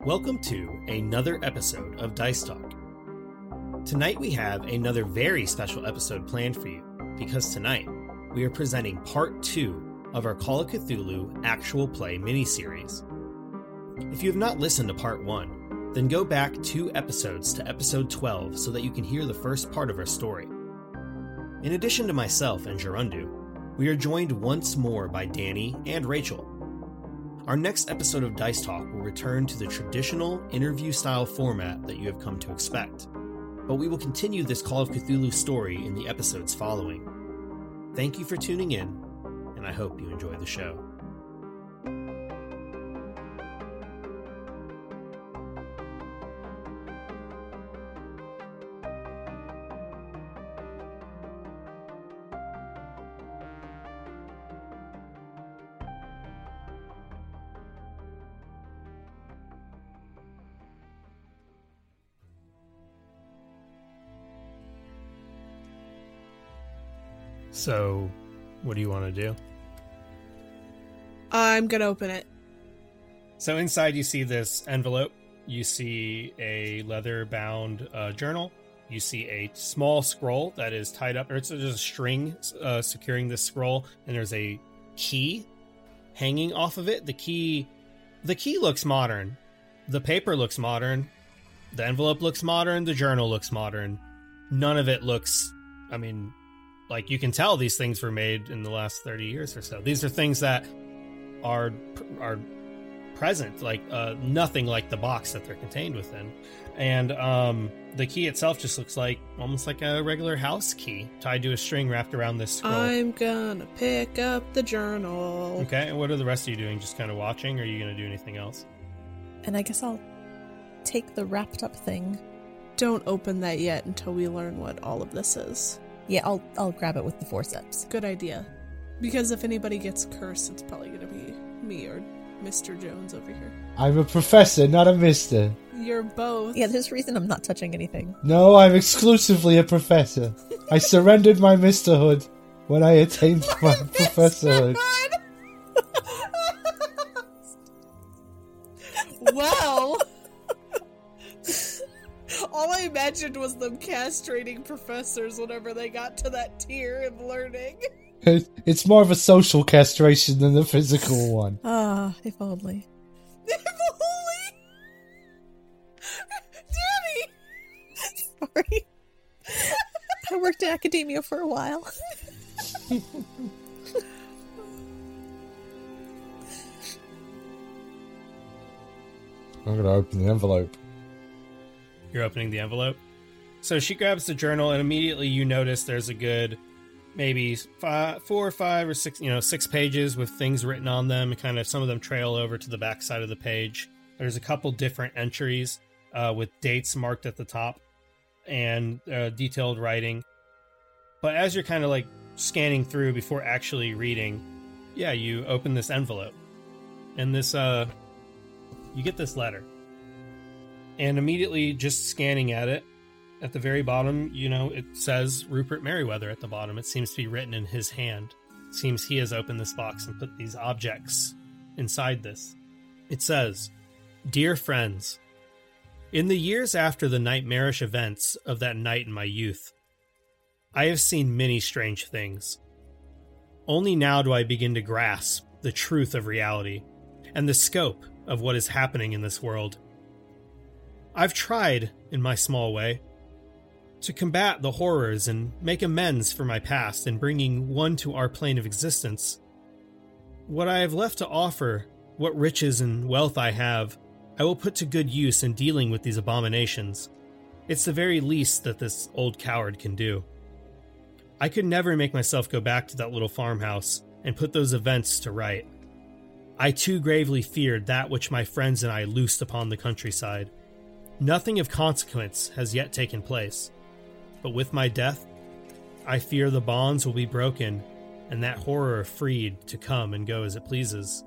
Welcome to another episode of Dice Talk. Tonight we have another very special episode planned for you because tonight we are presenting part two of our Call of Cthulhu actual play miniseries. If you have not listened to part one, then go back two episodes to episode 12 so that you can hear the first part of our story. In addition to myself and Girunduu, we are joined once more by Danie and Rachel. Our next episode of Dice Talk will return to the traditional interview style format that you have come to expect, but we will continue this Call of Cthulhu story in the episodes following. Thank you for tuning in, and I hope you enjoy the show. So, what do you want to do? I'm gonna open it. So, inside you see this envelope. You see a leather bound uh, journal. You see a small scroll that is tied up, or it's just a string uh, securing this scroll, and there's a key hanging off of it. The key, the key looks modern. The paper looks modern. The envelope looks modern. The journal looks modern. None of it looks. I mean, like you can tell these things were made in the last 30 years or so these are things that are are present like uh, nothing like the box that they're contained within and um, the key itself just looks like almost like a regular house key tied to a string wrapped around this scroll I'm gonna pick up the journal. okay and what are the rest of you doing just kind of watching or are you gonna do anything else And I guess I'll take the wrapped up thing. Don't open that yet until we learn what all of this is. Yeah, I'll I'll grab it with the forceps. Good idea. Because if anybody gets cursed, it's probably gonna be me or Mr. Jones over here. I'm a professor, not a mister. You're both. Yeah, there's a reason I'm not touching anything. No, I'm exclusively a professor. I surrendered my misterhood when I attained my professorhood. well. All I imagined was them castrating professors whenever they got to that tier of learning. It's more of a social castration than a physical one. Ah, if only. if only. Danny! Sorry. I worked in academia for a while. I'm gonna open the envelope. You're opening the envelope. So she grabs the journal and immediately you notice there's a good maybe five, four or five or six you know six pages with things written on them kind of some of them trail over to the back side of the page. There's a couple different entries uh, with dates marked at the top and uh, detailed writing. But as you're kind of like scanning through before actually reading yeah you open this envelope. And this uh you get this letter and immediately just scanning at it at the very bottom you know it says rupert merriweather at the bottom. It seems to be written in his hand. Seems he has opened this box and put these objects inside this. It says dear friends in the years after the nightmarish events of that night in my youth i have seen many strange things. Only now do i begin to grasp the truth of reality and the scope of what is happening in this world I've tried, in my small way, to combat the horrors and make amends for my past in bringing one to our plane of existence. What I have left to offer, what riches and wealth I have, I will put to good use in dealing with these abominations. It's the very least that this old coward can do. I could never make myself go back to that little farmhouse and put those events to right. I too gravely feared that which my friends and I loosed upon the countryside. Nothing of consequence has yet taken place, but with my death, I fear the bonds will be broken and that horror freed to come and go as it pleases.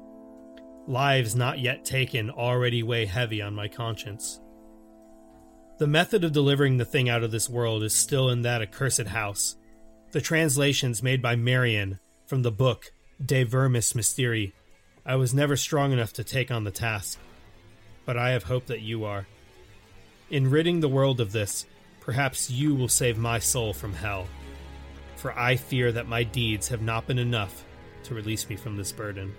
Lives not yet taken already weigh heavy on my conscience. The method of delivering the thing out of this world is still in that accursed house. The translations made by Marion from the book De Vermis Mysteriis. I was never strong enough to take on the task, but I have hope that you are. In ridding the world of this, perhaps you will save my soul from hell. For I fear that my deeds have not been enough to release me from this burden.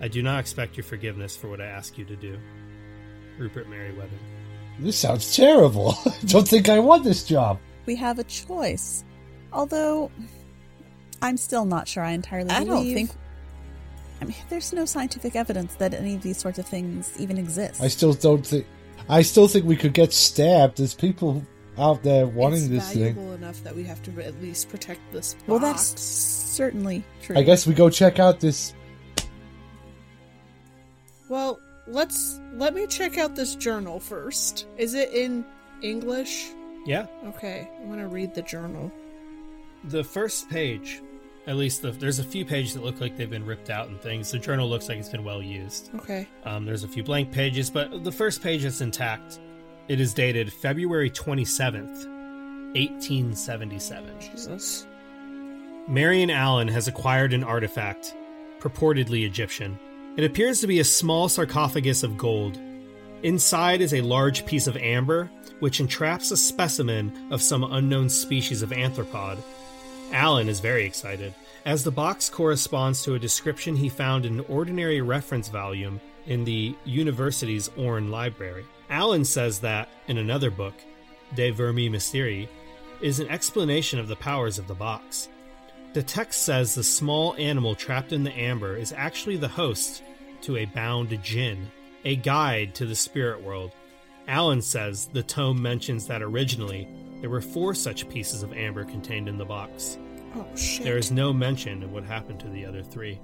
I do not expect your forgiveness for what I ask you to do. Rupert Merriweather. This sounds terrible. I don't think I want this job. We have a choice. Although, I'm still not sure I entirely I don't think- I mean, there's no scientific evidence that any of these sorts of things even exist. I still don't think. I still think we could get stabbed. There's people out there wanting it's this thing. valuable enough that we have to at least protect this box. well, that's certainly true. I guess we go check out this. Well, let's let me check out this journal first. Is it in English? Yeah, Okay, I'm gonna read the journal. the first page, at least the, there's a few pages that look like they've been ripped out and things. The journal looks like it's been well used. Okay. Um, there's a few blank pages, but the first page is intact. It is dated February 27th, 1877. Jesus. Marion Allen has acquired an artifact, purportedly Egyptian. It appears to be a small sarcophagus of gold. Inside is a large piece of amber, which entraps a specimen of some unknown species of arthropod. Allen is very excited, as the box corresponds to a description he found in an ordinary reference volume in the university's Orne Library. Allen says that, in another book, De Vermis Mysteriis, is an explanation of the powers of the box. The text says the small animal trapped in the amber is actually the host to a bound jinn, a guide to the spirit world. Allen says the tome mentions that originally there were four such pieces of amber contained in the box. Oh shit. There is no mention of what happened to the other three.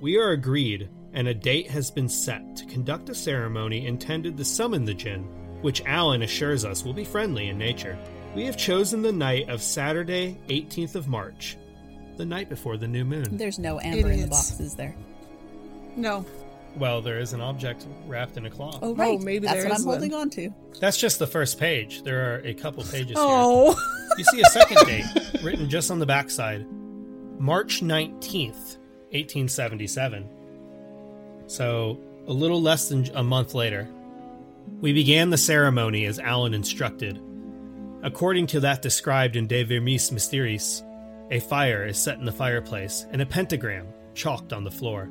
We are agreed, and a date has been set to conduct a ceremony intended to summon the jinn, which Allen assures us will be friendly in nature. We have chosen the night of Saturday, 18th of March, the night before the new moon. There's no amber in the Idiots. box, is there? no. Well, there is an object wrapped in a cloth. Oh, oh right. maybe That's there what is I'm holding on to. That's just the first page. There are a couple pages here. Oh. You see a second date written just on the backside March 19th, 1877. So, a little less than a month later, we began the ceremony as Allen instructed. According to that described in De Vermis Mysteriis, a fire is set in the fireplace and a pentagram chalked on the floor,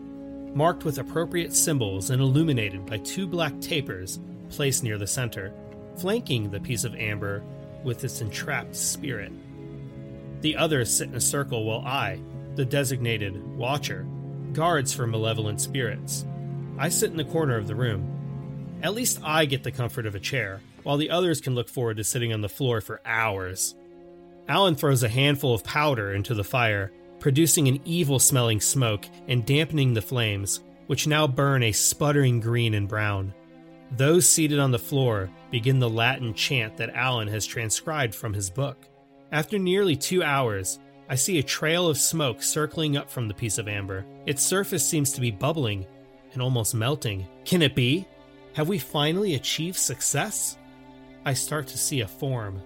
marked with appropriate symbols and illuminated by two black tapers placed near the center, flanking the piece of amber with its entrapped spirit. The others sit in a circle while I, the designated watcher, guards for malevolent spirits. I sit in the corner of the room. At least I get the comfort of a chair, while the others can look forward to sitting on the floor for hours. Allen throws a handful of powder into the fire, producing an evil smelling smoke and dampening the flames, which now burn a sputtering green and brown. Those seated on the floor begin the Latin chant that Allen has transcribed from his book. After nearly two hours, I see a trail of smoke circling up from the piece of amber. Its surface seems to be bubbling and almost melting. Can it be? Have we finally achieved success? I start to see a form.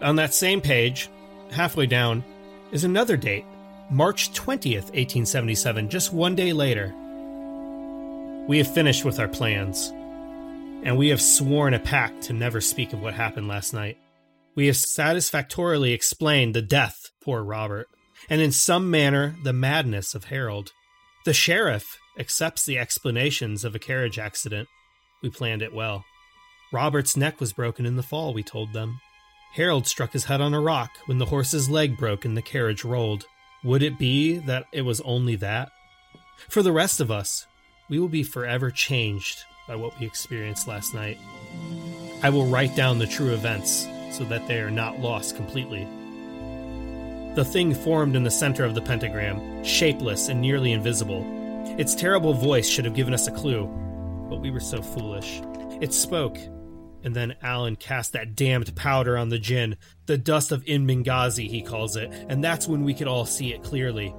On that same page, halfway down, is another date March 20th, 1877, just one day later. We have finished with our plans, and we have sworn a pact to never speak of what happened last night. We have satisfactorily explained the death poor Robert, and in some manner the madness of Harold. The sheriff accepts the explanations of a carriage accident. We planned it well. Robert's neck was broken in the fall, we told them. Harold struck his head on a rock when the horse's leg broke and the carriage rolled. Would it be that it was only that? For the rest of us, we will be forever changed by what we experienced last night. I will write down the true events so that they are not lost completely. The thing formed in the center of the pentagram, shapeless and nearly invisible. Its terrible voice should have given us a clue, but we were so foolish. It spoke, and then Allen cast that damned powder on the jinn, the dust of Ibn-Ghazi, he calls it, and that's when we could all see it clearly.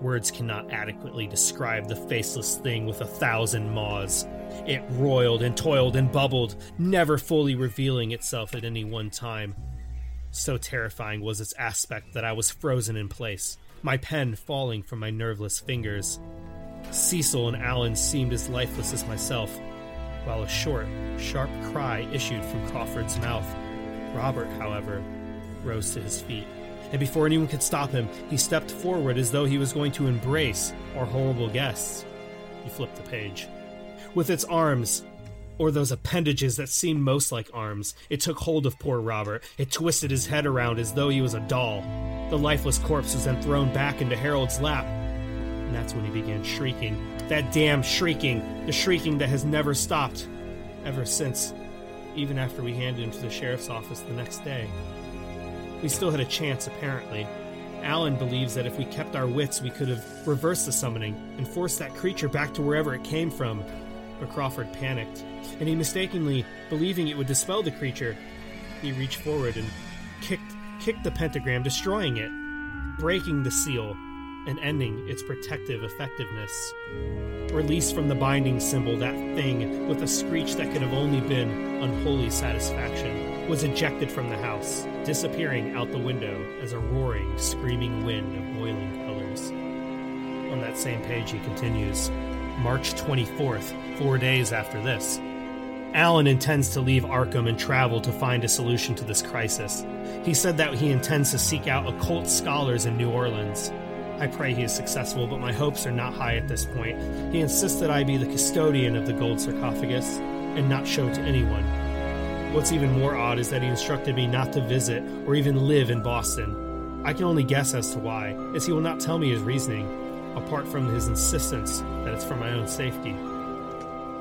Words cannot adequately describe the faceless thing with a thousand maws. It roiled and toiled and bubbled, never fully revealing itself at any one time. So terrifying was its aspect that I was frozen in place, my pen falling from my nerveless fingers. Cecil and Allen seemed as lifeless as myself, while a short, sharp cry issued from Crawford's mouth. Robert, however, rose to his feet, and before anyone could stop him, he stepped forward as though he was going to embrace our horrible guests. He flipped the page. With its arms, or those appendages that seemed most like arms, it took hold of poor Robert. It twisted his head around as though he was a doll. The lifeless corpse was then thrown back into Harold's lap. And that's when he began shrieking. That damn shrieking. The shrieking that has never stopped. Ever since. Even after we handed him to the sheriff's office the next day. We still had a chance, apparently. Allen believes that if we kept our wits, we could have reversed the summoning and forced that creature back to wherever it came from. But Crawford panicked, and he mistakenly, believing it would dispel the creature, he reached forward and kicked kicked the pentagram, destroying it, breaking the seal, and ending its protective effectiveness. Released from the binding symbol, that thing, with a screech that could have only been unholy satisfaction, was ejected from the house, disappearing out the window as a roaring, screaming wind of boiling colors. On that same page, he continues March 24th, four days after this. Allen intends to leave Arkham and travel to find a solution to this crisis. He said that he intends to seek out occult scholars in New Orleans. I pray he is successful, but my hopes are not high at this point. He insists that I be the custodian of the gold sarcophagus and not show to anyone. What's even more odd is that he instructed me not to visit or even live in Boston. I can only guess as to why, as he will not tell me his reasoning, apart from his insistence that it's for my own safety.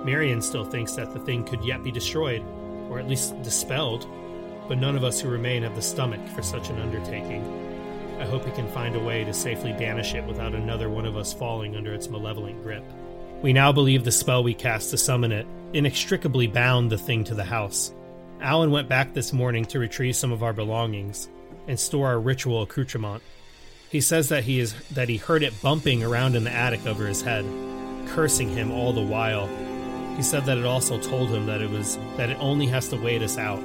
Marion still thinks that the thing could yet be destroyed, or at least dispelled, but none of us who remain have the stomach for such an undertaking. I hope he can find a way to safely banish it without another one of us falling under its malevolent grip. We now believe the spell we cast to summon it inextricably bound the thing to the house. Allen went back this morning to retrieve some of our belongings and store our ritual accoutrement. He says that he is that he heard it bumping around in the attic over his head, cursing him all the while. He said that it also told him that it was that it only has to wait us out.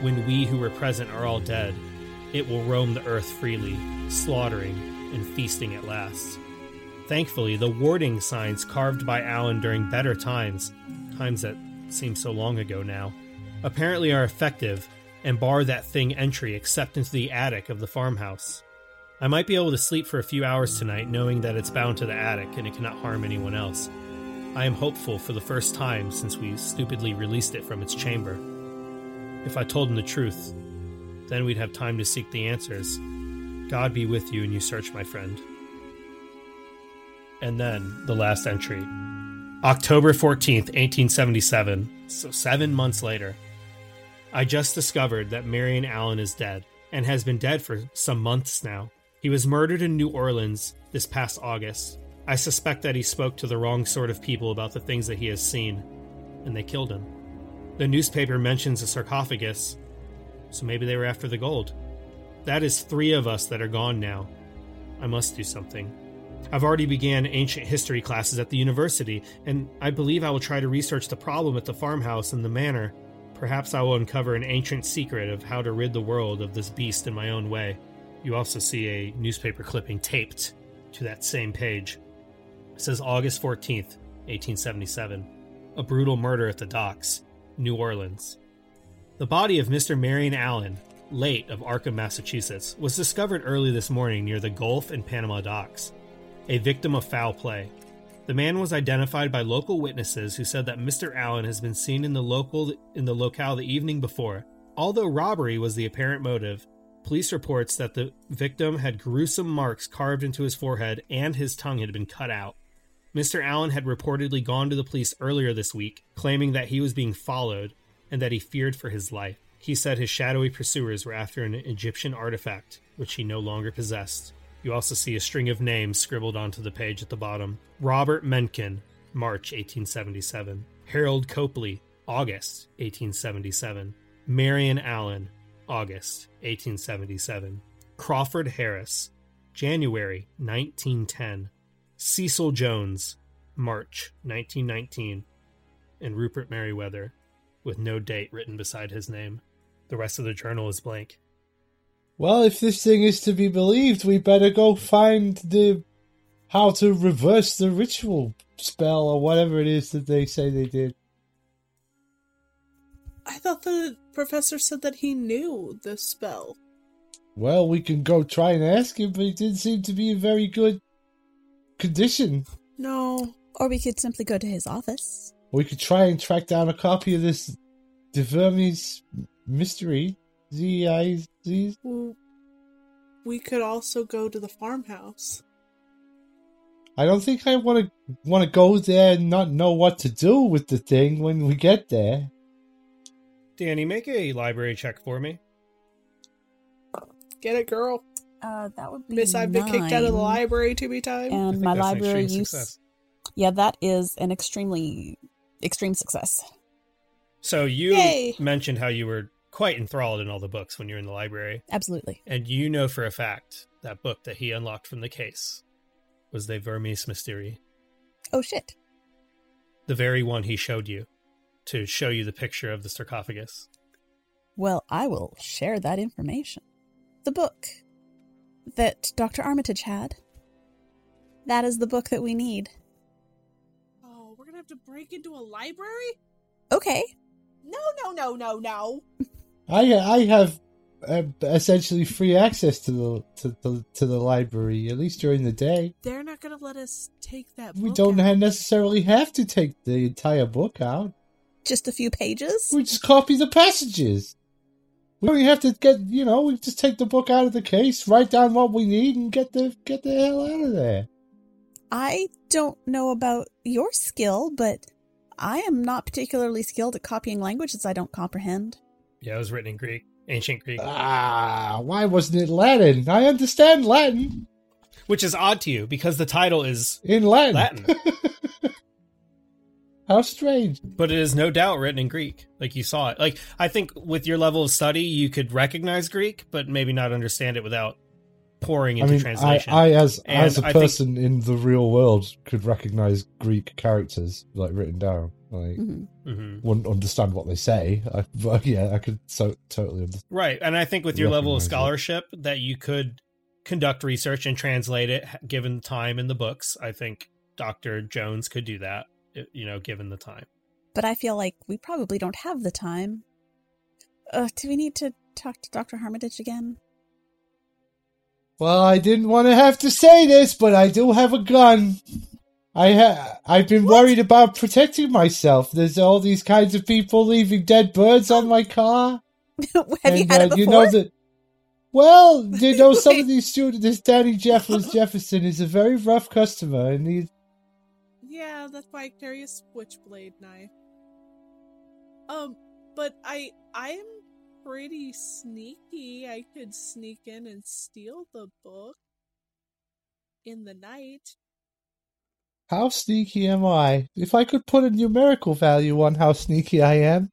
When we who were present are all dead, it will roam the earth freely, slaughtering and feasting at last. Thankfully, the warding signs carved by Allen during better times, times that seem so long ago now, apparently are effective and bar that thing entry except into the attic of the farmhouse. I might be able to sleep for a few hours tonight knowing that it's bound to the attic and it cannot harm anyone else. I am hopeful for the first time since we stupidly released it from its chamber. If I told him the truth, then we'd have time to seek the answers. God be with you in your search, my friend. And then the last entry October 14th, 1877. So seven months later. I just discovered that Marion Allen is dead, and has been dead for some months now. He was murdered in New Orleans this past August. I suspect that he spoke to the wrong sort of people about the things that he has seen, and they killed him. The newspaper mentions a sarcophagus, so maybe they were after the gold. That is three of us that are gone now. I must do something. I've already began ancient history classes at the university, and I believe I will try to research the problem at the farmhouse and the manor. Perhaps I will uncover an ancient secret of how to rid the world of this beast in my own way. You also see a newspaper clipping taped to that same page. It says August 14th, 1877. A brutal murder at the docks, New Orleans. The body of Mr. Marion Allen, late of Arkham, Massachusetts, was discovered early this morning near the Gulf and Panama docks, a victim of foul play. The man was identified by local witnesses who said that Mr. Allen has been seen in the local in the locale the evening before. Although robbery was the apparent motive, police reports that the victim had gruesome marks carved into his forehead and his tongue had been cut out. Mr. Allen had reportedly gone to the police earlier this week, claiming that he was being followed and that he feared for his life. He said his shadowy pursuers were after an Egyptian artifact, which he no longer possessed. You also see a string of names scribbled onto the page at the bottom Robert Mencken, March 1877. Harold Copley, August 1877. Marion Allen, August 1877. Crawford Harris, January 1910. Cecil Jones, March 1919. And Rupert Merriweather, with no date written beside his name. The rest of the journal is blank. Well, if this thing is to be believed, we better go find the how to reverse the ritual spell or whatever it is that they say they did. I thought the professor said that he knew the spell. Well, we can go try and ask him, but he didn't seem to be in very good condition. No. Or we could simply go to his office. We could try and track down a copy of this De Vermes mystery. Z I Z. Well, we could also go to the farmhouse. I don't think I want to want to go there and not know what to do with the thing when we get there. Danny, make a library check for me. Get it, girl. Uh, that would be Miss, I've been kicked out of the library too many times. And my that's an library use. success. Yeah, that is an extremely extreme success. So you Yay. mentioned how you were quite enthralled in all the books when you're in the library, Absolutely. and you know for a fact that book that he unlocked from the case was the Vermes Mystery, Oh shit. the very one he showed you to show you the picture of the sarcophagus. Well, I will share that information. The book that Dr. Armitage had. That is the book that we need. To break into a library? Okay. No, no, no, no, no. I I have uh, essentially free access to the to the to the library at least during the day. They're not gonna let us take that. We don't out. necessarily have to take the entire book out. Just a few pages? We just copy the passages. We only have to get you know we just take the book out of the case, write down what we need, and get the get the hell out of there. I don't know about your skill, but I am not particularly skilled at copying languages I don't comprehend. Yeah, it was written in Greek, ancient Greek, Ah, why wasn't it Latin? I understand Latin. which is odd to you because the title is In Latin. Latin, How strange. but it is no doubt written in Greek. Like you saw it. Like I think with your level of study, you could recognize Greek, but maybe not understand it without pouring I into mean, I, translation. I as And as a I think- person in the real world could recognize Greek characters like written down. Like hmm Mhm. wouldn't understand what they say, I, but yeah, I could so totally understand. Right. And I think with your level of Recognize it. scholarship that you could conduct research and translate it given the time in the books. I think Dr. Jones could do that, you know, given the time. But I feel like we probably don't have the time. Uh, do we need to talk to Dr. Armitage again? Well, I didn't want to have to say this, but I do have a gun. I ha- I've been worried about protecting myself. There's all these kinds of people leaving dead birds on my car. have you had uh, it before? You know that. Well, you know some of these students. This Danny Jeffers Jefferson is a very rough customer, and he. Yeah, that's why I carry a switchblade knife. Um, but I I am pretty sneaky. I could sneak in and steal the book in the night. How sneaky am I? If I could put a numerical value on how sneaky I am,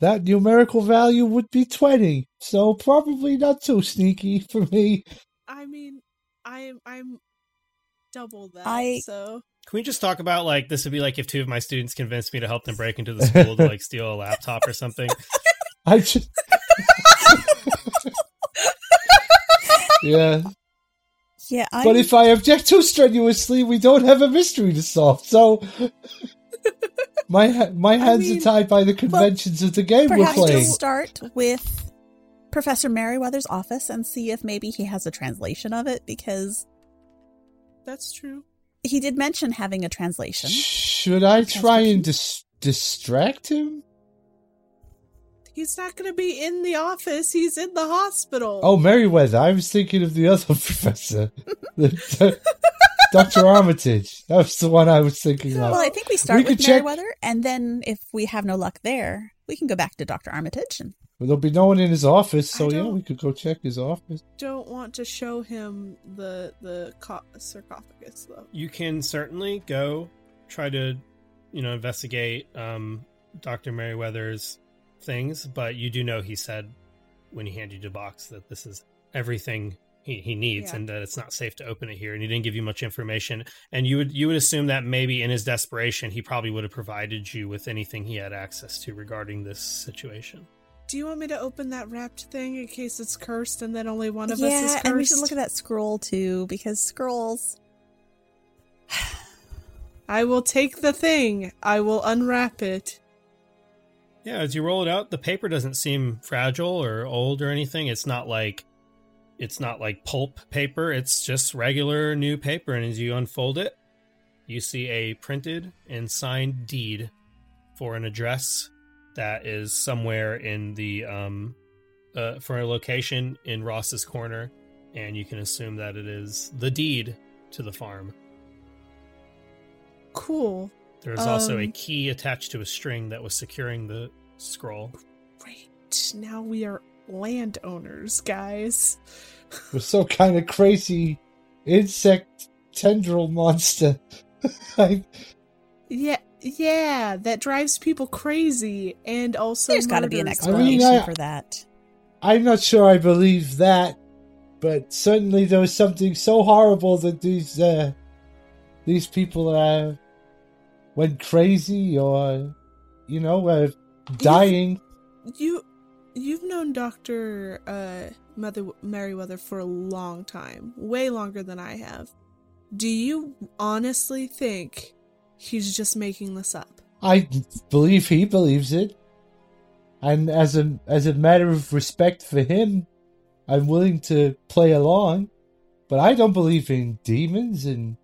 that numerical value would be 20. So probably not too sneaky for me. I mean, I'm I'm double that. I- So Can we just talk about like this would be like if two of my students convinced me to help them break into the school to like steal a laptop or something? I just. yeah. yeah, I. But if I object too strenuously, we don't have a mystery to solve. So. My ha- my hands mean, are tied by the conventions of the game we're Perhaps playing. just start with Professor Merriweather's office and see if maybe he has a translation of it because that's true. he did mention having a translation. Should I try and dis- distract him? He's not going to be in the office. He's in the hospital. Oh, Merriweather. I was thinking of the other professor, Dr. Armitage. That was the one I was thinking of. Well, I think we start We with could check- Merriweather, and then if we have no luck there, we can go back to Dr. Armitage. And But there'll be no one in his office, so yeah, we could go check his office. don't want to show him the the co- sarcophagus though. You can certainly go try to, you know, investigate um, Dr. Merriweather's things, but you do know he said when he handed you the box that this is everything he, he needs Yeah. and that it's not safe to open it here and he didn't give you much information and you would you would assume that maybe in his desperation he probably would have provided you with anything he had access to regarding this situation Do you want me to open that wrapped thing in case it's cursed and then only one of yeah, us is cursed? and we should look at that scroll too because scrolls. I will take the thing. I will unwrap it. Yeah as you roll it out the paper doesn't seem fragile or old or anything. It's not like it's not like pulp paper. It's just regular new paper and as you unfold it you see a printed and signed deed for an address that is somewhere in the um uh, for a location in Ross's corner and you can assume that it is the deed to the farm. Cool. There's also a Um, key attached to a string that was securing the scroll Great. Now we are landowners, guys. With some kind of crazy insect tendril monster. I, Yeah, yeah, that drives people crazy and also There's got to be an murders I mean, explanation I- for that. I'm not sure I believe that, but certainly there was something so horrible that these uh, these people uh, went crazy or, you know, uh, dying. You you've known Dr. uh Mother Merriweather for a long time, way longer than I have. Do you honestly think he's just making this up? I believe he believes it, and as a as a matter of respect for him, I'm willing to play along. But I don't believe in demons and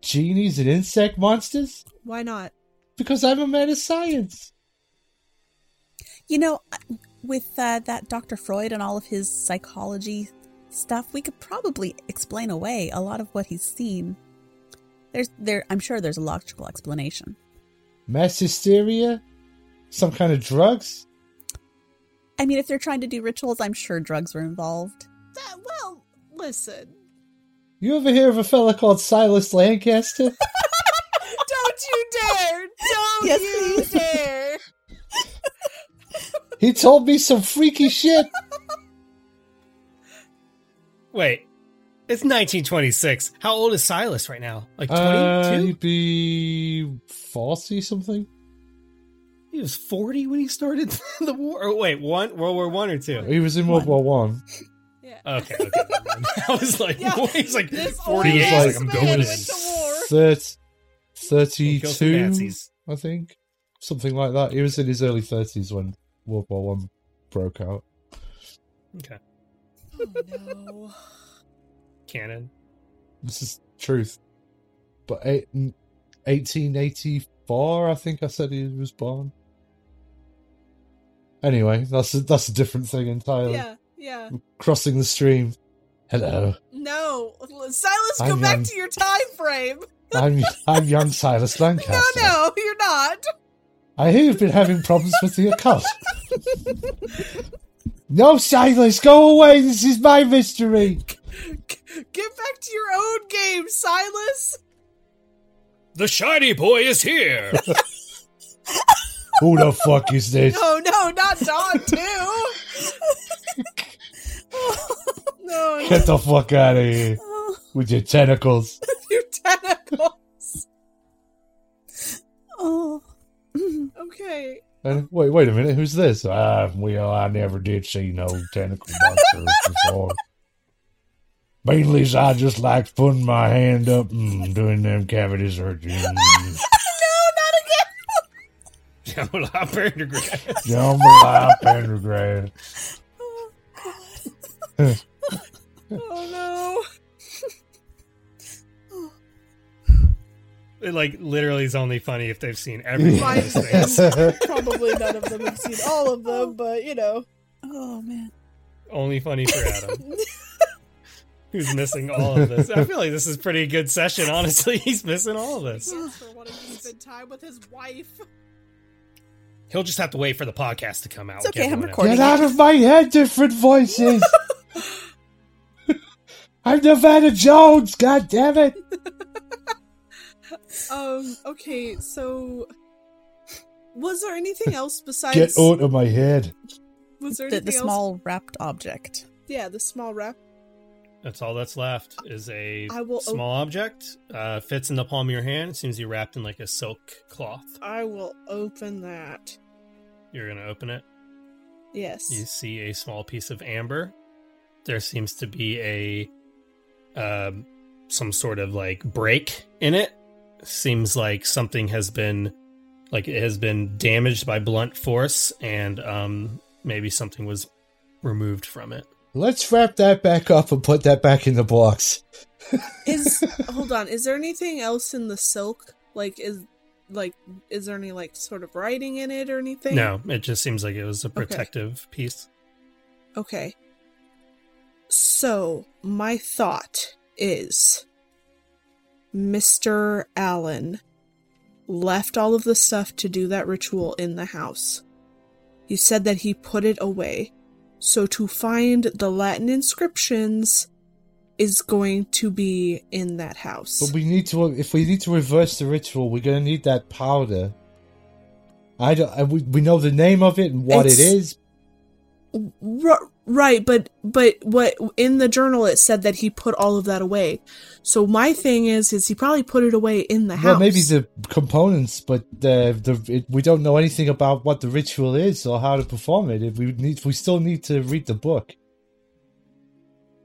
genies and insect monsters Why not? because I'm a man of science. You know, with uh, that Dr. Freud and all of his psychology stuff, we could probably explain away a lot of what he's seen. There's there I'm sure there's a logical explanation. Mass hysteria, some kind of drugs. I mean, if they're trying to do rituals, I'm sure drugs were involved. That, well, listen. You ever hear of a fella called Silas Lancaster? Don't you dare! Don't Yes, you please. dare! he told me some freaky shit. Wait, it's 1926. How old is Silas right now? Like 22? Uh, he'd be forty something. he was 40 when he started the war. Or wait, one World War One or two? He was in World One. War One. Yeah. Okay, okay. I was like, Yeah, he's like this 48. He's like, I'm going in. to. Thirty, thirty-two, I think, something like that. He was in his early thirties when World War One broke out. Okay, Oh no. canon. This is truth. But eight, 1884, I think I said he was born. Anyway, that's a, that's a different thing entirely. Yeah, yeah. Crossing the stream. Hello, No, Silas, go I'm back young. to your time frame. I'm I'm young Silas Lancaster. No, no, you're not. I hear you've been having problems with the occult. no, Silas, go away. This is my mystery. Get back to your own game, Silas. The shiny boy is here. Who the fuck is this? No, no, not Don too. no, Get the fuck out of here Oh, with your tentacles. your tentacles. oh. Okay. And wait, wait a minute. Who's this? Ah, well, I never did see no tentacle monsters before. Mainly, I just like putting my hand up and doing them cavity searching. No, not again. Jamala Pendergrass. Jambalaya Pendergrass. Oh no. It like literally is only funny if they've seen every one of these things. Probably none of them have seen all of them, oh. but you know. Oh man. Only funny for Adam, who's missing all of this. I feel like this is a pretty good session. Honestly, he's missing all of this. For wanting to spend time with his wife. He'll just have to wait for the podcast to come out. It's okay, I'm recording. Get out of my head, different voices. I'm Nevada Jones. God damn it! Um, okay, so was there anything else besides Get out of my head. was there The, anything the else small wrapped object. Yeah, the small wrap. That's all that's left is a I will small object. Uh, fits in the palm of your hand. Seems to be wrapped in like a silk cloth. I will open that. You're gonna open it. Yes. You see a small piece of amber. There seems to be a um, some sort of like break in it. Seems like something has been like it has been damaged by blunt force, and um, maybe something was removed from it. Let's wrap that back up and put that back in the box. Is hold on. Is there anything else in the silk? Like is like is there any like sort of writing in it or anything? No, it just seems like it was a protective piece. Okay. So, my thought is Mr. Allen left all of the stuff to do that ritual in the house. He said that he put it away. So, to find the Latin inscriptions is going to be in that house. But we need to, if we need to reverse the ritual, we're gonna need that powder. I don't. I, we, we know the name of it and what It's- it is. R- right, but but what in the journal it said that he put all of that away. So my thing is, is he probably put it away in the house? Well, maybe the components, but the the it, we don't know anything about what the ritual is or how to perform it. If we need, we still need to read the book.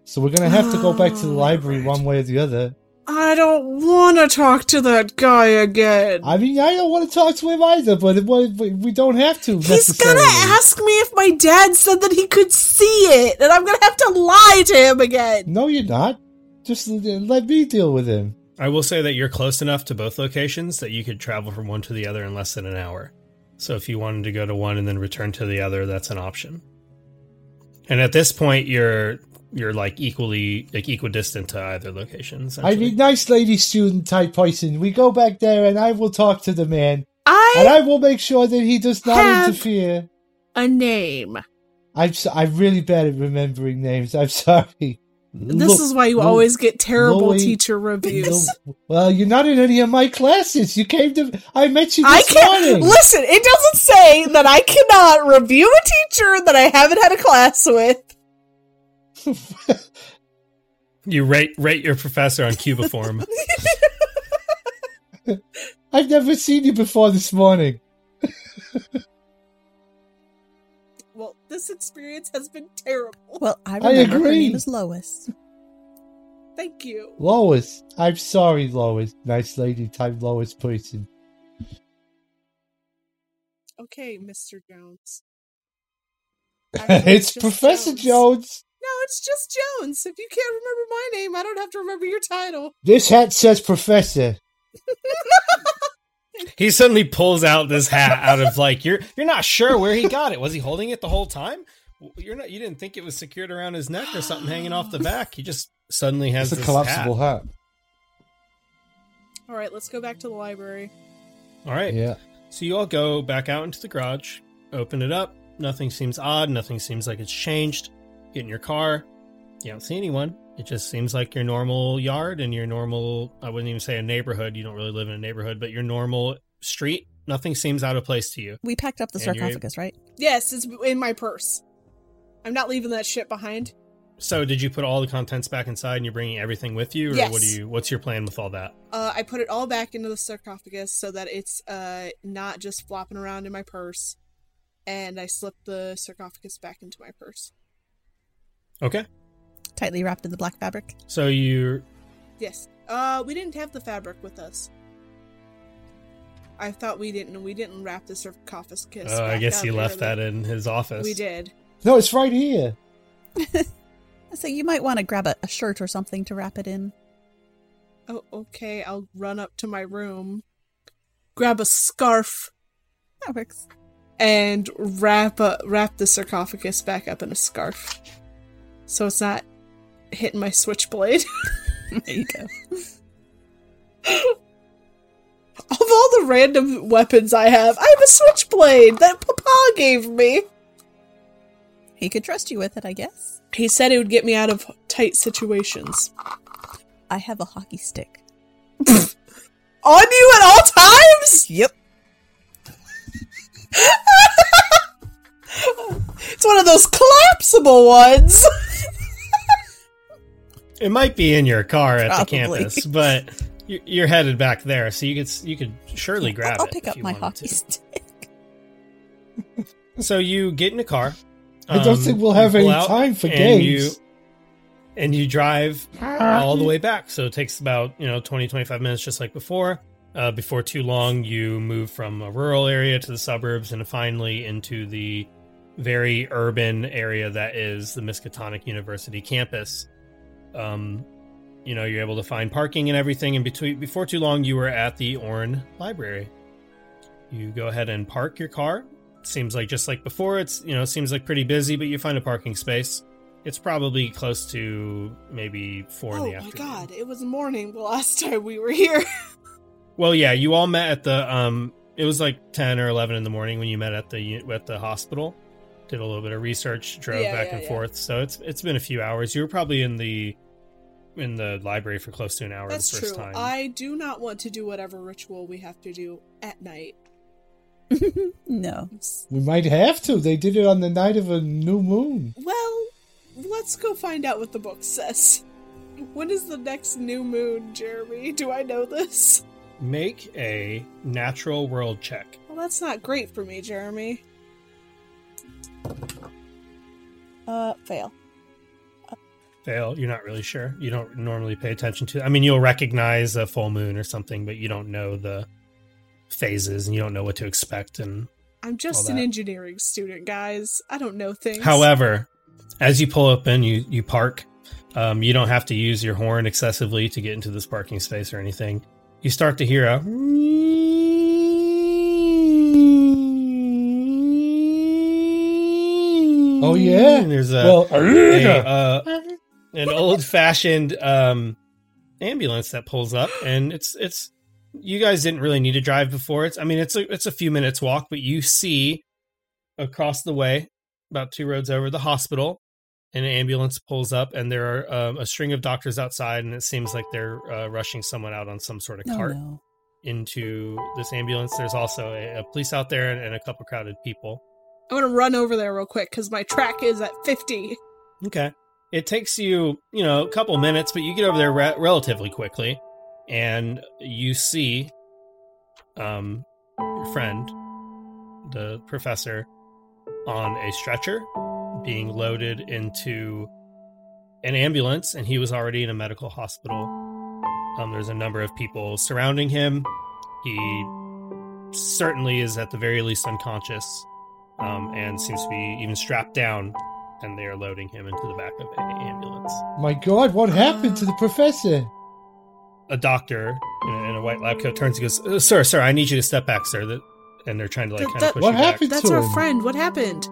So we're gonna have to go back to the library ah, right. one way or the other. I don't want to talk to that guy again. I mean, I don't want to talk to him either, but it, we we don't have to. He's gonna ask me if my dad said that he could see it, and I'm gonna have to lie to him again. No, you're not. Just let me deal with him. I will say that you're close enough to both locations that you could travel from one to the other in less than an hour. So if you wanted to go to one and then return to the other, that's an option. And at this point, you're you're like equally like equidistant to either location. I mean, nice lady student type person. We go back there, and I will talk to the man, I and I I will make sure that he does not Have- interfere. a name. I'm so, I'm really bad at remembering names. I'm sorry. This is why you always get terrible Louis- teacher reviews. Well, you're not in any of my classes. You came to. I met you I this can't morning. listen. It doesn't say that I cannot review a teacher that I haven't had a class with. You rate rate your professor on cubiform. I've never seen you before this morning. Well, this experience has been terrible. Well, I remember her agree. name is Lois. Thank you. Lois. I'm sorry, Lois. Nice lady type Lois person. Okay, Mr. Jones. It's just Professor Jones. No, it's just Jones. If you can't remember my name, I don't have to remember your title. This hat says Professor. he suddenly pulls out this hat out of like you're you're not sure where he got it. Was he holding it the whole time? You're not. You didn't think it was secured around his neck or something hanging off the back. He just suddenly has It's a collapsible hat. hat. All right, let's go back to the library. All right. Yeah. So you all go back out into the garage, open it up. Nothing seems odd. Nothing seems like it's changed. Get in your car. You don't see anyone. It just seems like your normal yard and your normal, I wouldn't even say a neighborhood. You don't really live in a neighborhood, but your normal street. Nothing seems out of place to you. We packed up the And you're- sarcophagus, right? Yes, it's in my purse. I'm not leaving that shit behind. So did you put all the contents back inside and you're bringing everything with you? Or Yes. what do you, what's your plan with all that? Uh, I put it all back into the sarcophagus so that it's uh not just flopping around in my purse, and I slipped the sarcophagus back into my purse. Okay. Tightly wrapped in the black fabric. So you Yes. Uh, we didn't have the fabric with us. I thought we didn't. We didn't wrap the sarcophagus. uh, I guess he left that in his office. We did. No, it's right here. So you might want to grab a, a shirt or something to wrap it in. Oh, okay. I'll run up to my room, grab a scarf, That works. and wrap a, wrap the sarcophagus back up in a scarf, so it's not hitting my switchblade. There you go. of all the random weapons I have, I have a switchblade that Papa gave me. He could trust you with it, I guess. He said it would get me out of tight situations. I have a hockey stick. On you at all times? Yep. It's one of those collapsible ones. it might be in your car at Probably. the campus, but you- you're headed back there, so you could you could surely Yeah, grab I'll, I'll it. pick up my hockey to. stick. So you get in a car. I don't um, think we'll have any out, time for and games. You, and you drive all the way back. So it takes about, you know, 20, 25 minutes, just like before. Uh, before too long, you move from a rural area to the suburbs and finally into the very urban area that is the Miskatonic University campus. Um, you know, you're able to find parking and everything. And between before too long, you were at the Orne Library. You go ahead and park your car. Seems like just like before. It's you know seems like pretty busy, but you find a parking space. It's probably close to maybe four in the afternoon. Oh my god, it was morning the last time we were here. Well, yeah, you all met at the um. It was like ten or eleven in the morning when you met at the at the hospital. Did a little bit of research, drove Yeah, back yeah, and yeah. forth. So it's it's been a few hours. You were probably in the in the library for close to an hour That's the first true. time. I do not want to do whatever ritual we have to do at night. no. We might have to. They did it on the night of a new moon. well, let's go find out what the book says. When is the next new moon, Jeremy? Do I know this? Make a natural world check. Well, that's not great for me, Jeremy. Uh, fail. Fail. You're not really sure. You don't normally pay attention to. I mean, you'll recognize a full moon or something, but you don't know the phases and you don't know what to expect. And I'm just All an engineering student, guys. I don't know things. However, as you pull up and you you park. Um, you don't have to use your horn excessively to get into this parking space or anything. You start to hear a. Oh, yeah? And there's a, well, a, uh, an old fashioned um, ambulance that pulls up, and it's it's. You guys didn't really need to drive before. It's I mean it's a it's a few minutes walk, but you see across the way, about two roads over, the hospital, and an ambulance pulls up, and there are um, a string of doctors outside, and it seems like they're uh, rushing someone out on some sort of No, cart no. into this ambulance. There's also a, a police out there and, and a couple crowded people. I'm gonna run over there real quick because my track is at 50. Okay. It takes you, you know, a couple minutes, but you get over there re- relatively quickly, and you see, um, your friend, the professor, on a stretcher, being loaded into an ambulance, and he was already in a medical hospital. Um, there's a number of people surrounding him. He certainly is at the very least unconscious, um, and seems to be even strapped down and they are loading him into the back of an ambulance. My God, what happened to the professor? A doctor in a, in a white lab coat turns and goes, "Uh, "Sir, sir, I need you to step back, sir." That, and they're trying to like Th- kind that- of push What you back. happened? That's to our him? friend. What happened?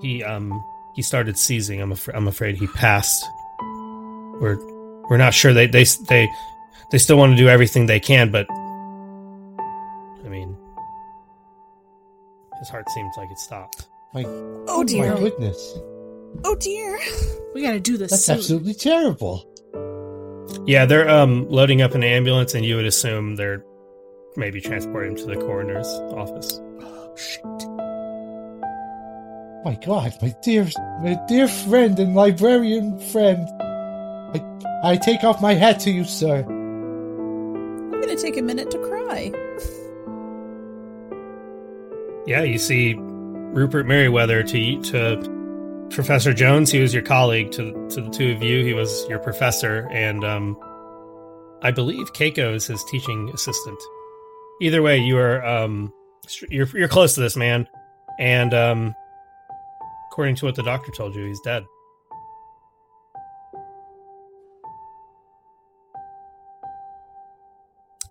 He um he started seizing. I'm afraid. I'm afraid he passed. We're we're not sure. They they they they still want to do everything they can, but his heart seems like it stopped. My, Oh my dear. goodness. Oh dear. We gotta do this That's soon. absolutely terrible. Yeah, they're um loading up an ambulance, and you would assume they're maybe transporting him to the coroner's office. Oh, shit. My God, my dear, my dear friend and librarian friend. I, I take off my hat to you, sir. I'm gonna take a minute to cry. Yeah, you see Rupert Merriweather to to Professor Jones. He was your colleague. To to the two of you, he was your professor, and um, I believe Keiko is his teaching assistant. Either way, you are um, you're you're close to this man, and um, according to what the doctor told you, he's dead.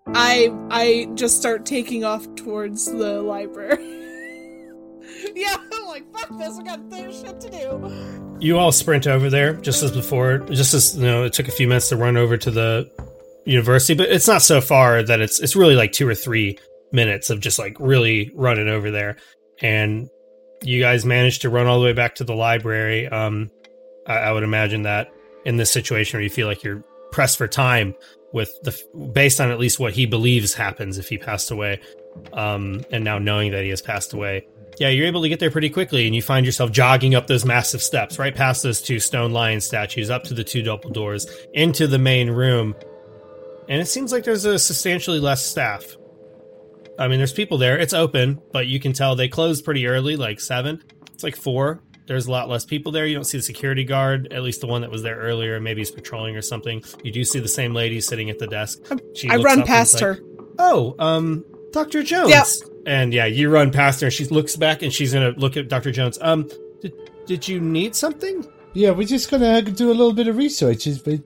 I I just start taking off towards the library. yeah, I'm like, fuck this, I got other shit to do. You all sprint over there just as before. Just as you know, it took a few minutes to run over to the university, but it's not so far that it's it's really like two or three minutes of just like really running over there. And you guys managed to run all the way back to the library. Um, I, I would imagine that in this situation where you feel like you're pressed for time with the based on at least what he believes happens if he passed away, um, and now knowing that he has passed away, Yeah, you're able to get there pretty quickly, and you find yourself jogging up those massive steps, right past those two stone lion statues, up to the two double doors, into the main room. And it seems like there's a substantially less staff. I mean, there's people there. It's open, but you can tell they closed pretty early, like seven. It's like four. There's a lot less people there. You don't see the security guard, at least the one that was there earlier. Maybe he's patrolling or something. You do see the same lady sitting at the desk. She I run past her. like, Oh, um, Dr. Jones. Yep. And yeah, you run past her and she looks back and she's gonna look at Dr. Jones. Um, did, did you need something? Yeah, we're just gonna do a little bit of research.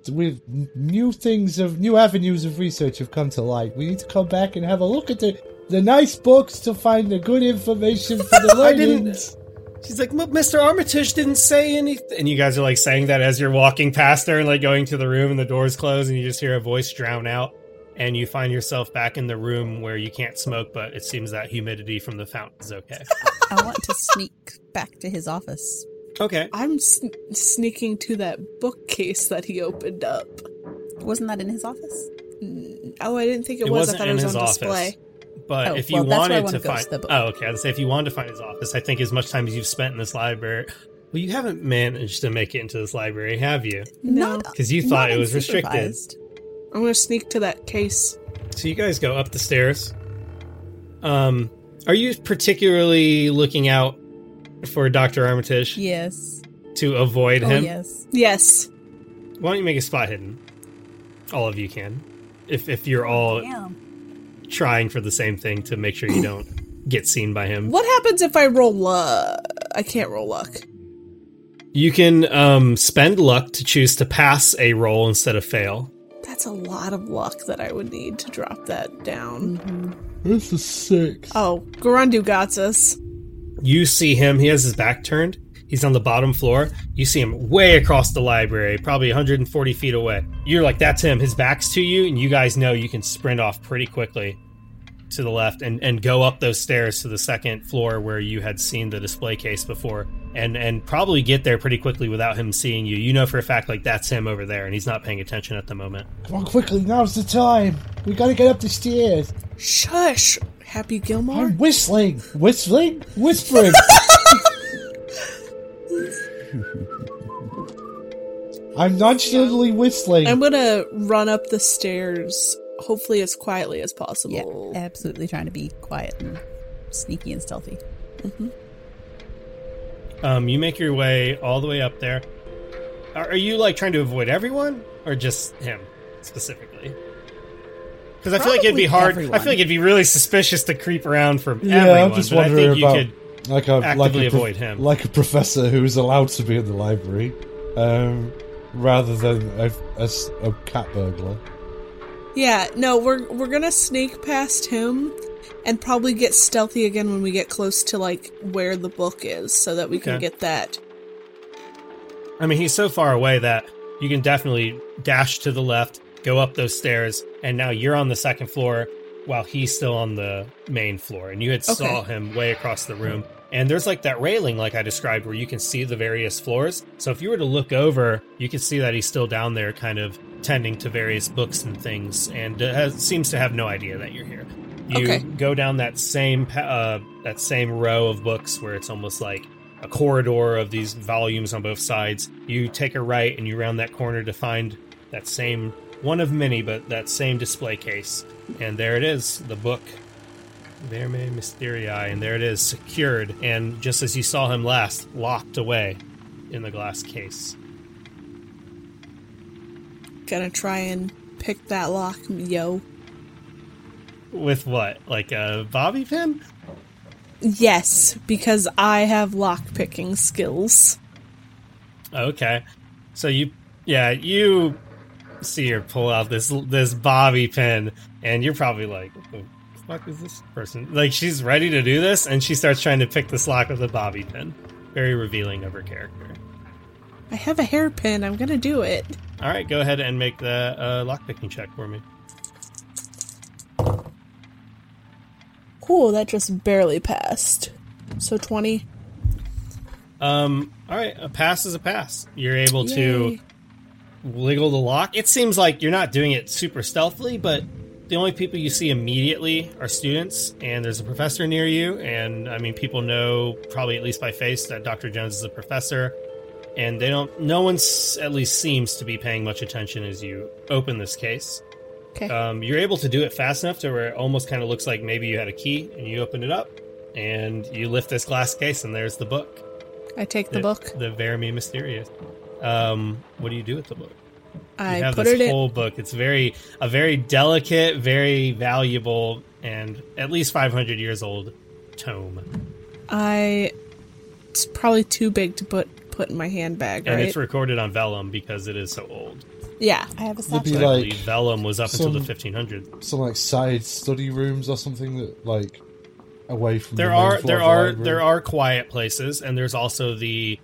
With new things of new avenues of research have come to light. We need to come back and have a look at the the nice books to find the good information for the I learnings. She's like, Mr. Armitage didn't say anything. And you guys are like saying that as you're walking past her and like going to the room and the doors close and you just hear a voice drown out. And you find yourself back in the room where you can't smoke, but it seems that humidity from the fountain is okay. I want to sneak back to his office. okay. I'm sn- sneaking to that bookcase that he opened up. Wasn't that in his office? Mm, Oh, I didn't think it, It was. wasn't I thought in it was his on office. display. But Oh, if you well, that's where I wanted wanna to find, is the book. oh, okay, I'd say if you wanted to find his office, I think as much time as you've spent in this library, well, you haven't managed to make it into this library, have you? No. Because you thought it was restricted. Unsupervised. I'm gonna sneak to that case. So you guys go up the stairs. Um, are you particularly looking out for Doctor Armitage Yes. to avoid Oh, him? yes. Yes. Why don't you make a spot hidden? All of you can, if if you're all Damn. trying for the same thing to make sure you don't get seen by him. What happens if I roll luck? I can't roll luck. You can um, spend luck to choose to pass a roll instead of fail. That's a lot of luck that I would need to drop that down. Mm-hmm. This is six. Oh, Girunduu got us. You see him, he has his back turned. He's on the bottom floor. You see him way across the library, probably 140 feet away. You're like, that's him. His back's to you, and you guys know you can sprint off pretty quickly to the left and, and go up those stairs to the second floor where you had seen the display case before and, and probably get there pretty quickly without him seeing you. You know for a fact, like, that's him over there, and he's not paying attention at the moment. Come on, quickly! Now's the time. We gotta get up the stairs. Shush! Happy Gilmore? I'm whistling, whistling, whispering. I'm nonchalantly whistling. I'm gonna run up the stairs, hopefully as quietly as possible. Yeah, possible. absolutely trying to be quiet and sneaky and stealthy. Um, you make your way all the way up there. Are, are you like trying to avoid everyone, or just him specifically? Because I feel like it'd be hard. everyone. I feel like it'd be really suspicious to creep around from Yeah, I'm just but I wondering think you about- could. like a like actively a prof- avoid him. like a professor who's allowed to be in the library, um, rather than a cat burglar. Yeah, no, we're we're gonna sneak past him and probably get stealthy again when we get close to like where the book is, so that we can get that. I mean, he's so far away that you can definitely dash to the left, go up those stairs, and now you're on the second floor while he's still on the main floor. And you had saw him way across the room. And there's like that railing, like I described, where you can see the various floors. So if you were to look over, you can see that he's still down there, kind of tending to various books and things, and uh, has, seems to have no idea that you're here. You Okay. go down that same uh, that same row of books where it's almost like a corridor of these volumes on both sides. You take a right and you round that corner to find that same one of many, but that same display case. And there it is, the book. Vermis Mysteriis, and there it is, secured, and just as you saw him last, locked away in the glass case. Gonna try and pick that lock, yo. With what? Like a bobby pin? Yes, because I have lock picking skills. Okay. So you, yeah, you see her pull out this this bobby pin, and you're probably like, "What the fuck is this person?" Like she's ready to do this, and she starts trying to pick this lock with a bobby pin. Very revealing of her character. I have a hairpin. I'm gonna do it. All right, go ahead and make the uh, lock picking check for me. Cool, that just barely passed. So 20. Um, all right, a pass is a pass. You're able to wiggle the lock. It seems like you're not doing it super stealthily, but the only people you see immediately are students, and there's a professor near you. And I mean, people know probably at least by face that Dr. Jones is a professor, and they don't. No one's at least seems to be paying much attention as you open this case. Okay. Um, you're able to do it fast enough to where it almost kind of looks like maybe you had a key and you open it up, and you lift this glass case, and there's the book. I take the book. The Vermis Mysteriis. Um, what do you do with the book? I you have put this it in. whole book. It's very a very delicate, very valuable, and at least 500 years old tome. I. It's probably too big to put put in my handbag, And right? it's recorded on vellum because it is so old. yeah. I have a There'd be satchel. So I like believe vellum was up until the 1500s. some like side study rooms or something that like away from There the are there the are library? there are quiet places, and there's also the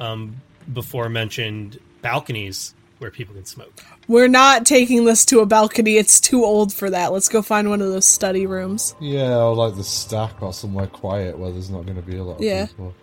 um, before mentioned balconies where people can smoke. We're not taking this to a balcony. It's too old for that. Let's go find one of those study rooms. yeah or like the stack or somewhere quiet where there's not going to be a lot of Yeah. people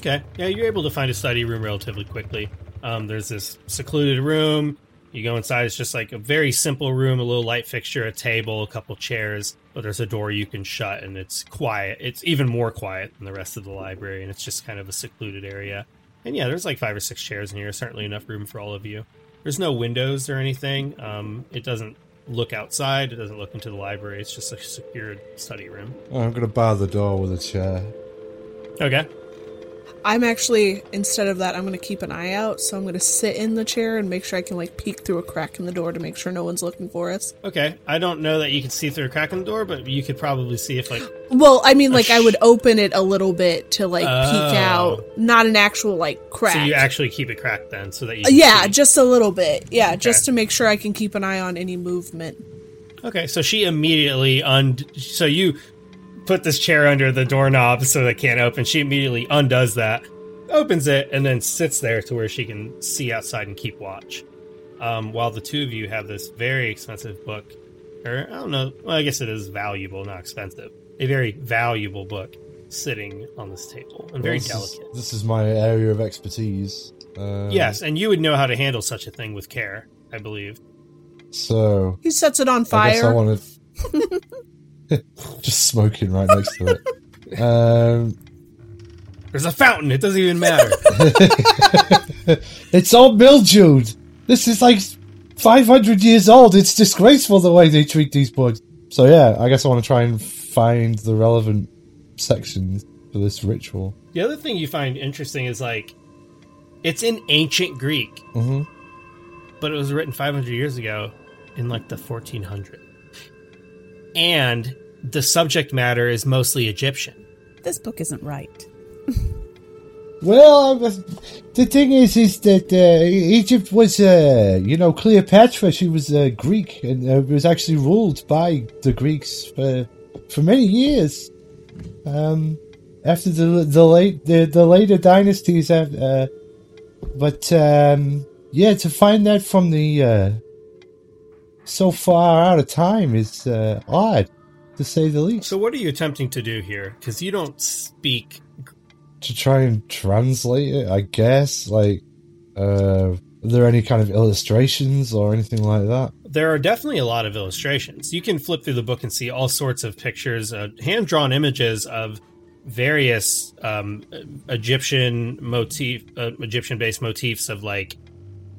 Okay. Yeah, you're able to find a study room relatively quickly. Um, there's this secluded room. You go inside. It's just like a very simple room, a little light fixture, a table, a couple chairs. But there's a door you can shut, and it's quiet. It's even more quiet than the rest of the library, and it's just kind of a secluded area. And yeah, there's like five or six chairs in here. Certainly enough room for all of you. There's no windows or anything. Um, it doesn't look outside. It doesn't look into the library. It's just a secured study room. I'm going to bar the door with a chair Okay. I'm actually instead of that, I'm going to keep an eye out. So I'm going to sit in the chair and make sure I can like peek through a crack in the door to make sure no one's looking for us. Okay, I don't know that you can see through a crack in the door, but you could probably see if like Well, I mean, like I would open it a little bit to like Oh. peek out, not an actual like crack. so you actually keep it cracked then, so that you Uh, yeah, see. just a little bit. Yeah, just to make sure I can keep an eye on any movement. okay. So she immediately und. So you put this chair under the doorknob so they can't open. She immediately undoes that, opens it, and then sits there to where she can see outside and keep watch. Um, while the two of you have this very expensive book, or I don't know. Well, I guess it is valuable, not expensive. A very valuable book sitting on this table and very this delicate. Is, this is my area of expertise. Um, Yes, and you would know how to handle such a thing with care, I believe. So He sets it on I guess I fire. just smoking right next to it. Um, There's a fountain. It doesn't even matter. it's all mildewed. This is like 500 years old. It's disgraceful the way they treat these books. So yeah, I guess I want to try and find the relevant sections for this ritual. the other thing you find interesting is like, it's in ancient Greek, hmm but it was written 500 years ago in like the 1400s. And the subject matter is mostly Egyptian. This book isn't right. Well, uh, the thing is, is that uh, Egypt was, uh, you know, Cleopatra. She was uh, Greek and uh, was actually ruled by the Greeks for for many years. Um, after the the late the, the later dynasties, have, uh, but um, yeah, to find that from the uh, so far out of time is uh, odd, to say the least. So, what are you attempting to do here? Because you don't speak. to try and translate it, I guess. Like, uh, are there any kind of illustrations or anything like that? There are definitely a lot of illustrations. You can flip through the book and see all sorts of pictures, uh, hand drawn images of various um, Egyptian motif, uh, Egyptian based motifs of like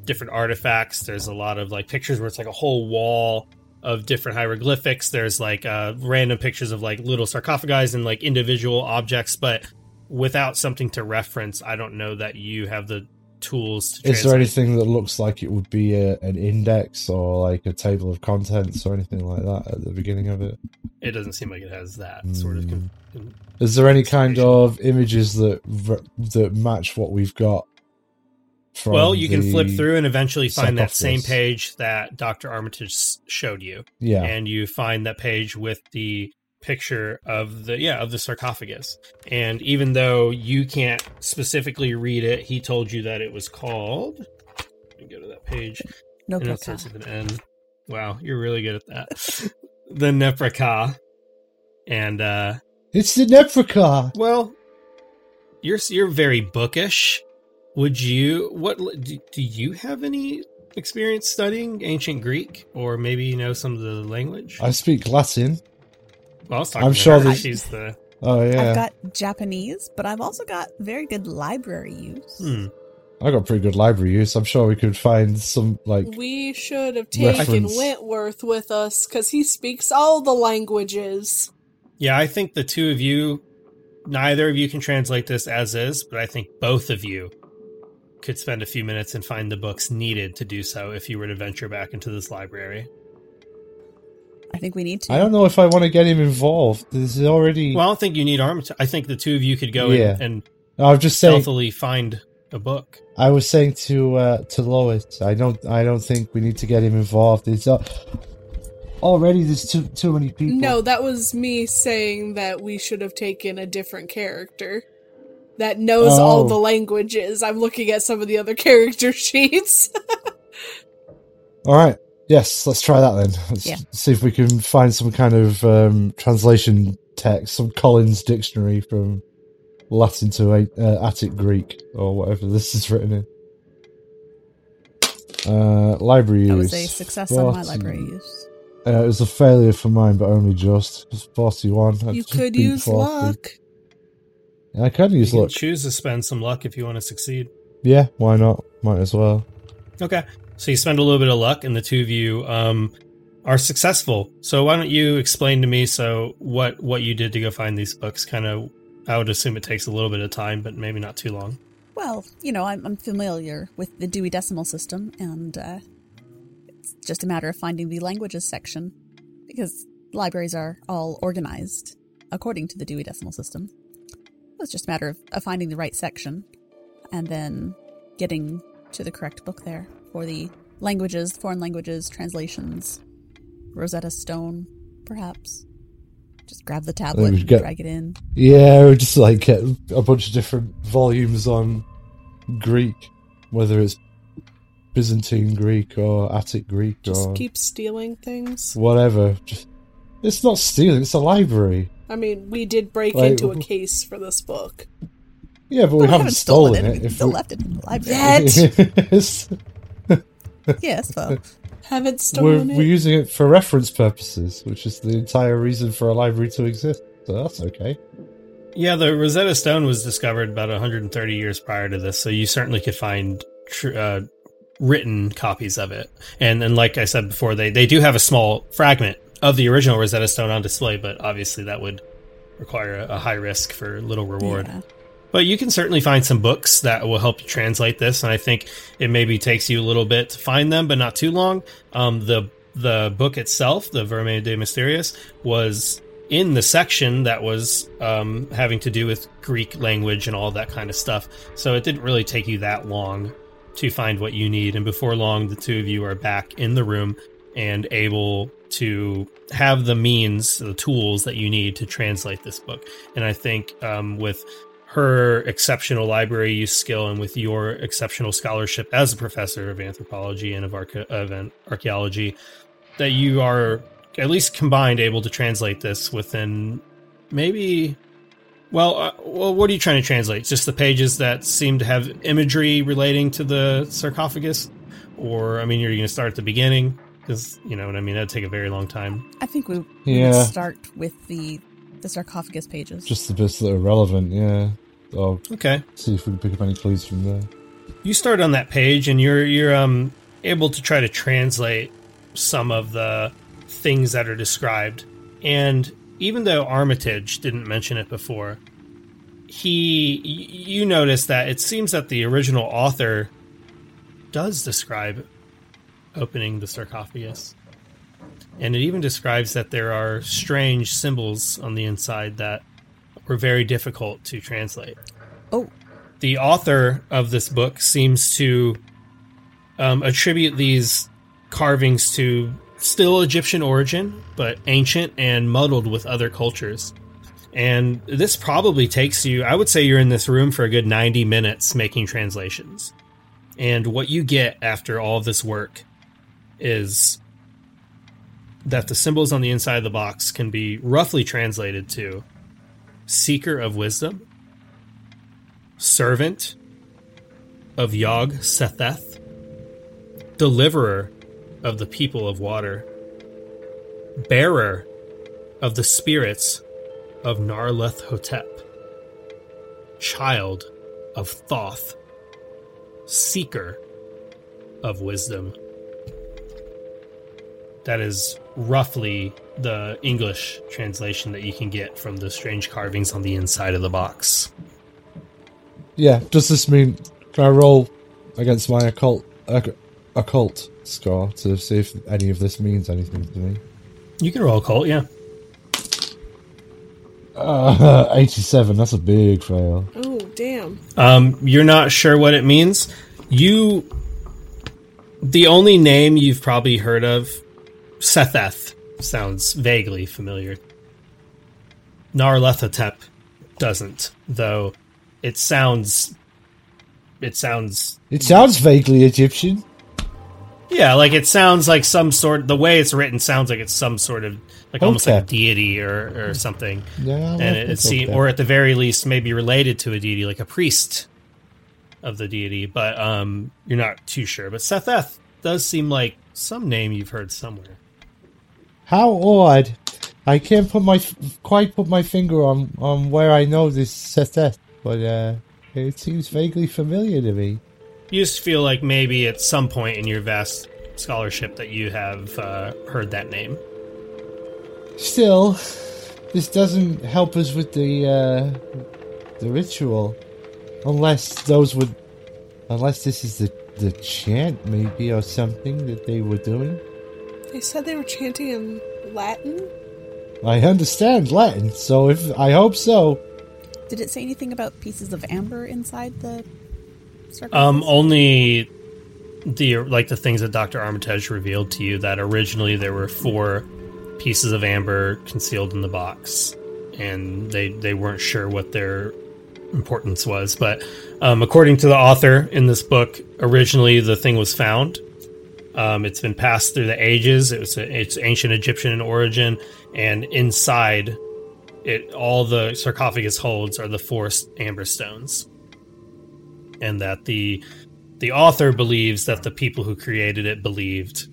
different artifacts. There's a lot of like pictures where it's like a whole wall of different hieroglyphics. There's like uh, random pictures of like little sarcophagi and like individual objects, but without something to reference, I don't know that you have the tools to Is there anything that looks like it would be a, an index or like a table of contents or anything like that at the beginning of it? It doesn't seem like it has that sort of. con- Is there any kind of images that that match what we've got? From Well, you can flip through and eventually find that same page that Dr. Armitage showed you. Yeah, And you find that page with the picture of the yeah, of the sarcophagus. And even though you can't specifically read it, he told you that it was called Let me go to that page. No and it starts with an N. Wow, you're really good at that. the Nephren-Ka. And uh it's the Nephren-Ka. well, you're you're very bookish. Would you what do, do you have any experience studying ancient Greek, or maybe you know some of the language? I speak Latin. Well, I was talking I'm to sure her. that- she's the. Oh yeah, I've got Japanese, but I've also got very good library use. Hmm. I got pretty good library use. I'm sure we could find some like We should have taken Reference. Wentworth with us because he speaks all the languages. Yeah, I think the two of you, neither of you can translate this as is, but I think both of you could spend a few minutes and find the books needed to do so if you were to venture back into this library. I think we need to. I don't know if I want to get him involved. There's already. Well, I don't think you need Armitage. I think the two of you could go Yeah. in and I was just saying. stealthily find a book. I was saying to uh, to Lois. I don't. I don't think we need to get him involved. It's uh, already there's too too many people. No, that was me saying that we should have taken a different character that knows all Oh. the languages. I'm looking at some of the other character sheets. All right. Yes, let's try that then. Let's Yeah. see if we can find some kind of um, translation text, some Collins dictionary from Latin to uh, Attic Greek or whatever this is written in. Uh, library that use. was a success on my library use. Uh, it was a failure for mine, but only just. It was 41. You could use 40. luck. I can You use can luck. choose to spend some luck if you want to succeed. Yeah, why not? Might as well. Okay. So you spend a little bit of luck, and the two of you um, are successful. So why don't you explain to me so what what you did to go find these books? Kind of, I would assume it takes a little bit of time, but maybe not too long. Well, you know, I'm, I'm familiar with the Dewey Decimal System, and uh, it's just a matter of finding the languages section because libraries are all organized according to the Dewey Decimal System. It's just a matter of, of finding the right section and then getting to the correct book there for the languages, foreign languages, translations, Rosetta Stone, perhaps. Just grab the tablet and get- drag it in. Yeah, we just like get a bunch of different volumes on Greek, whether it's Byzantine Greek or Attic Greek Just or keep stealing things. whatever. Just, it's not stealing; it's a library. I mean, we did break Like, into a case for this book. Yeah, but we Well, haven't, stolen, it. it. We If still we- left it in the library. Yet. yes, well, Haven't we're, stolen we're using it for reference purposes, which is the entire reason for a library to exist. So that's okay. Yeah, the Rosetta Stone was discovered about 130 years prior to this, so you certainly could find tr- uh, written copies of it. And then, like I said before, they they do have a small fragment of the original Rosetta Stone on display, but obviously that would require a, a high risk for little reward. yeah. But you can certainly find some books that will help you translate this, and I think it maybe takes you a little bit to find them, but not too long. Um, the the book itself, the Verme de Mysterious, was in the section that was um, having to do with Greek language and all that kind of stuff. So it didn't really take you that long to find what you need, and before long, the two of you are back in the room and able to have the means, the tools that you need to translate this book. And I think um, with her exceptional library use skill and with your exceptional scholarship as a professor of anthropology and of, of archaeology, that you are at least combined able to translate this within maybe. Well, uh, well, what are you trying to translate? Just the pages that seem to have imagery relating to the sarcophagus, or I mean, you're going to start at the beginning because you know what I mean. That'd take a very long time. I think we, we Yeah. would start with the the sarcophagus pages. Just the bits that are relevant. Yeah. I'll Okay. see if we can pick up any clues from there. you start on that page and you're you're um able to try to translate some of the things that are described and even though armitage didn't mention it before he you notice that it seems that the original author does describe opening the sarcophagus and it even describes that there are strange symbols on the inside that were very difficult to translate oh, the author of this book seems to um, attribute these carvings to still Egyptian origin, but ancient and muddled with other cultures. And this probably takes you, I would say you're in this room for a good 90 minutes making translations. And what you get after all of this work is that the symbols on the inside of the box can be roughly translated to Seeker of Wisdom, servant of Yog-Sothoth, deliverer of the people of water, bearer of the spirits of Nyarlathotep, child of Thoth, seeker of wisdom. That is roughly the English translation that you can get from the strange carvings on the inside of the box. Yeah, does this mean can I roll against my occult occ- occult score to see if any of this means anything to me? You can roll a cult, yeah. Uh, 87, that's a big fail. Oh, damn. Um, you're not sure what it means. You, the only name you've probably heard of, Setheth, sounds vaguely familiar. Nyarlathotep doesn't, though. It sounds, it sounds, It sounds vaguely Egyptian. yeah, like it sounds like some sort. The way it's written sounds like it's some sort of like almost like a deity or or something. Yeah, and it, it it's seem, okay. or at the very least, maybe related to a deity, like a priest of the deity. But um, you're not too sure. But Setheth does seem like some name you've heard somewhere. How odd! I can't put my quite put my finger on on where I know this Setheth, but uh, it seems vaguely familiar to me. You just feel like maybe at some point in your vast scholarship that you have uh, heard that name. Still, this doesn't help us with the uh, the ritual, unless those would, unless this is the the chant maybe or something that they were doing. They said they were chanting in Latin? I understand Latin, so if I hope so. Did it say anything about pieces of amber inside the circle? Um, only the like the things that Doctor Armitage revealed to you that originally there were four pieces of amber concealed in the box, and they they weren't sure what their importance was. But um, according to the author in this book, originally the thing was found. Um, it's been passed through the ages. It was it's ancient Egyptian in origin, and inside it all the sarcophagus holds are the four amber stones and that the the author believes that the people who created it believed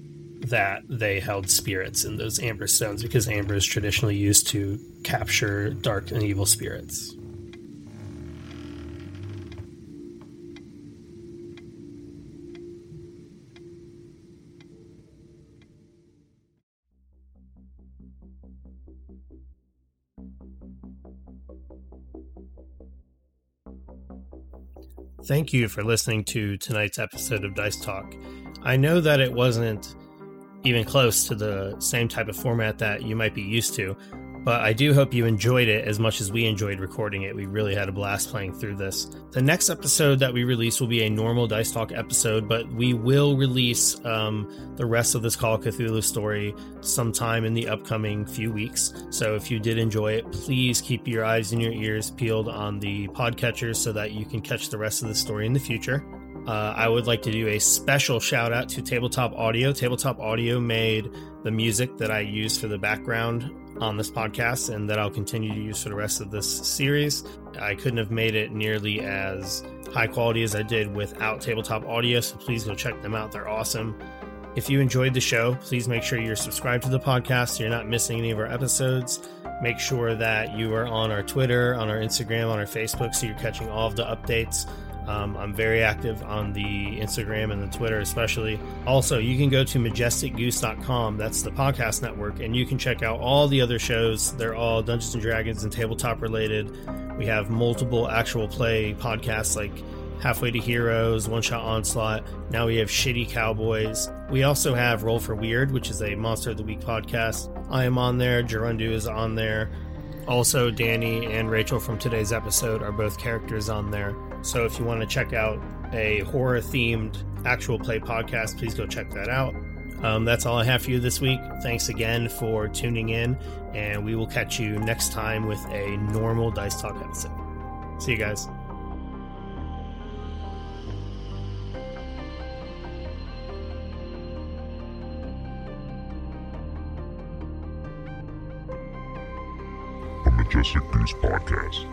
that they held spirits in those amber stones because amber is traditionally used to capture dark and evil spirits. Thank you for listening to tonight's episode of Dice Talk. I know that it wasn't even close to the same type of format that you might be used to, but I do hope you enjoyed it as much as we enjoyed recording it. We really had a blast playing through this. The next episode that we release will be a normal Dice Talk episode, but we will release um, the rest of this Call of Cthulhu story sometime in the upcoming few weeks. So if you did enjoy it, please keep your eyes and your ears peeled on the podcatchers so that you can catch the rest of the story in the future. Uh, I would like to do a special shout out to Tabletop Audio. Tabletop Audio made the music that I use for the background on this podcast and that I'll continue to use for the rest of this series. I couldn't have made it nearly as high quality as I did without Tabletop Audio, so please go check them out. They're awesome. If you enjoyed the show, please make sure you're subscribed to the podcast so you're not missing any of our episodes. Make sure that you are on our Twitter, on our Instagram, on our Facebook so you're catching all of the updates. Um, I'm very active on the Instagram and the Twitter, especially. Also, you can go to majesticgoose.com. That's the podcast network, and you can check out all the other shows. They're all Dungeons and Dragons and tabletop related. We have multiple actual play podcasts like Halfway to Heroes, One Shot Onslaught. Now we have Shitty Cowboys. We also have Roll for Weird, which is a Monster of the Week podcast. I am on there. Girunduu is on there. Also, Danie and Rachel from today's episode are both characters on there. So if you want to check out a horror themed actual play podcast, please go check that out. Um, that's all I have for you this week. Thanks again for tuning in, and we will catch you next time with a normal Dice Talk episode. See you guys. Majestic Goose Podcast.